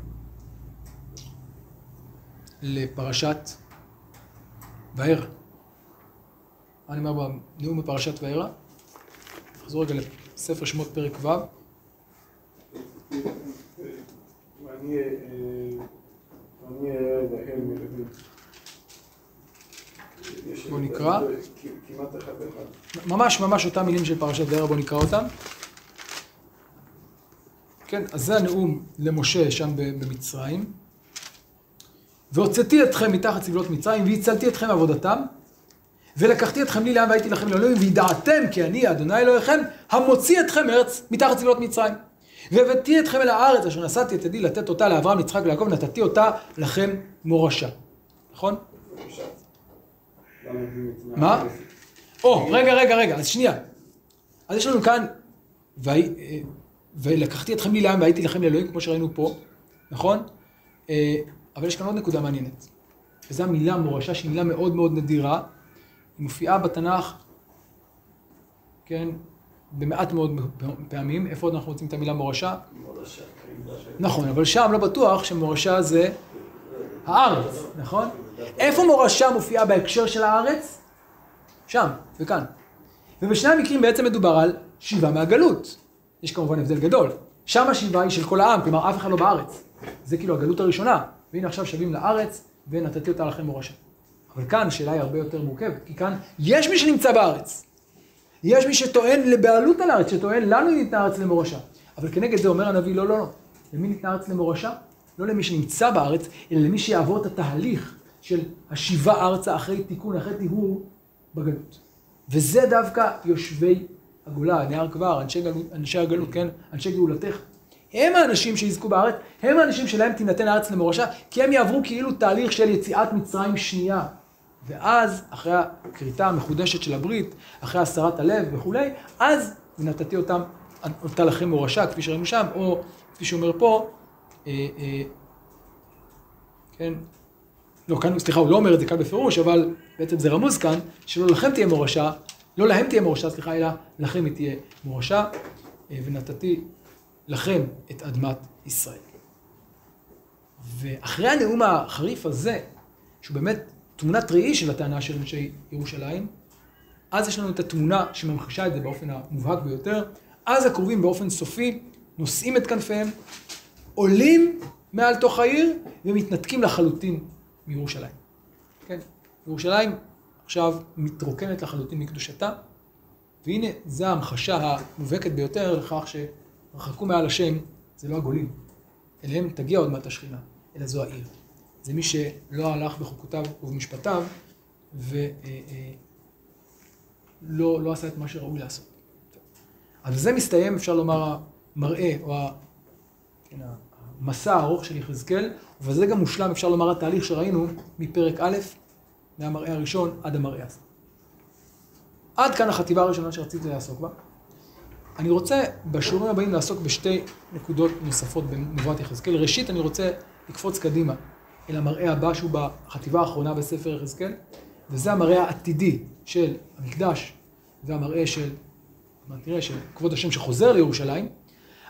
לפרשת וארא. מה אני אומר בנאום בפרשת וארא? נחזור רגע לספר שמות פרק ו'. בואו נקרא. ממש ממש אותם מילים של פרשת וארא, בואו נקרא אותם. כן, אז זה הנאום למשה שם במצרים. והוצאתי אתכם מתחת סבלות מצרים, והצלתי אתכם מעבודתם, ולקחתי אתכם לי לעם והייתי לכם לאלוהים, וידעתם כי אני, אדוני אלוהיכם, המוציא אתכם מארץ מתחת סבלות מצרים. והבאתי אתכם אל הארץ אשר נשאתי את ידי לתת אותה לאברהם, יצחק ויעקב, נתתי אותה לכם מורשה. נכון? מה? או, רגע, רגע, רגע, אז שנייה. אז יש לנו כאן, ולקחתי אתכם לי לעם והייתי לכם לאלוהים, כמו שראינו פה, נכון? אה, אבל יש כאן עוד נקודה מעניינת. וזו המילה מורשה, שהיא מילה מאוד מאוד נדירה. היא מופיעה בתנ"ך, כן, במעט מאוד פעמים. איפה עוד אנחנו רוצים את המילה מורשה? מורשה. נכון, אבל שם לא בטוח שמורשה זה הארץ, נכון? איפה מורשה מופיעה בהקשר של הארץ? שם, וכאן. ובשני המקרים בעצם מדובר על שיבה מהגלות. יש כמובן הבדל גדול. שם השיבה היא של כל העם, כלומר אף אחד לא בארץ. זה כאילו הגלות הראשונה. והנה עכשיו שבים לארץ, ונתתי אותה לכם מורשה. אבל כאן השאלה היא הרבה יותר מורכבת, כי כאן יש מי שנמצא בארץ. יש מי שטוען לבעלות על הארץ, שטוען לנו ניתנה הארץ למורשה. אבל כנגד זה אומר הנביא, לא, לא, לא. למי ניתנה הארץ למורשה? לא למי שנמצא בארץ, אלא למי שיעבור את התהליך של השיבה ארצה אחרי תיקון, אחרי טיהור בגלות. וזה דווקא יושבי הגולה, נהר כבר, אנשי, אנשי הגלות, כן? אנשי גאולתך. הם האנשים שיזכו בארץ, הם האנשים שלהם תינתן הארץ למורשה, כי הם יעברו כאילו תהליך של יציאת מצרים שנייה. ואז, אחרי הכריתה המחודשת של הברית, אחרי הסרת הלב וכולי, אז נתתי אותם, אותה לכם מורשה, כפי שראינו שם, או כפי שאומר פה, אה, אה, כן, לא, כאן, סליחה, הוא לא אומר את זה כאן בפירוש, אבל בעצם זה רמוז כאן, שלא לכם תהיה מורשה, לא להם תהיה מורשה, סליחה, אלא לכם היא תהיה מורשה, אה, ונתתי לכם את אדמת ישראל. ואחרי הנאום החריף הזה, שהוא באמת תמונת ראי של הטענה של אנשי ירושלים, אז יש לנו את התמונה שממחישה את זה באופן המובהק ביותר. אז הקרובים באופן סופי נושאים את כנפיהם, עולים מעל תוך העיר ומתנתקים לחלוטין מירושלים. כן, ירושלים עכשיו מתרוקנת לחלוטין מקדושתה, והנה זו ההמחשה המובהקת ביותר לכך ש... רחקו מעל השם, זה לא הגולים. אליהם תגיע עוד מעט השכינה, אלא זו העיר. זה מי שלא הלך בחוקותיו ובמשפטיו, ולא אה, אה, לא עשה את מה שראוי לעשות. אז זה מסתיים, אפשר לומר, המראה, או כן, המסע הארוך של יחזקאל, ובזה גם מושלם, אפשר לומר, התהליך שראינו מפרק א', מהמראה הראשון עד המראה הזה. עד כאן החטיבה הראשונה שרציתי לעסוק בה. אני רוצה בשיעורים הבאים לעסוק בשתי נקודות נוספות בנבואת יחזקאל. ראשית, אני רוצה לקפוץ קדימה אל המראה הבא שהוא בחטיבה האחרונה בספר יחזקאל, וזה המראה העתידי של המקדש והמראה של, מה תראה, של כבוד השם שחוזר לירושלים.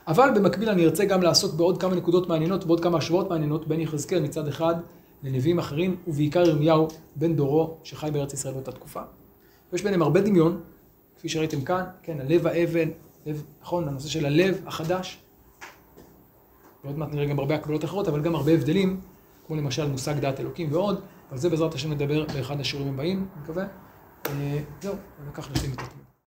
אבל במקביל אני ארצה גם לעסוק בעוד כמה נקודות מעניינות ועוד כמה השוואות מעניינות בין יחזקאל מצד אחד לנביאים אחרים, ובעיקר ירמיהו בן דורו שחי בארץ ישראל באותה תקופה. ויש ביניהם הרבה דמיון, כפי שראיתם כאן, כן, הלב האבן, לב, נכון, הנושא של הלב החדש. ועוד מעט נראה גם הרבה הקבלות אחרות, אבל גם הרבה הבדלים, כמו למשל מושג דעת אלוקים ועוד, על זה בעזרת השם נדבר באחד השיעורים הבאים, אני מקווה. אה, זהו, וכך נשלים את התמונה.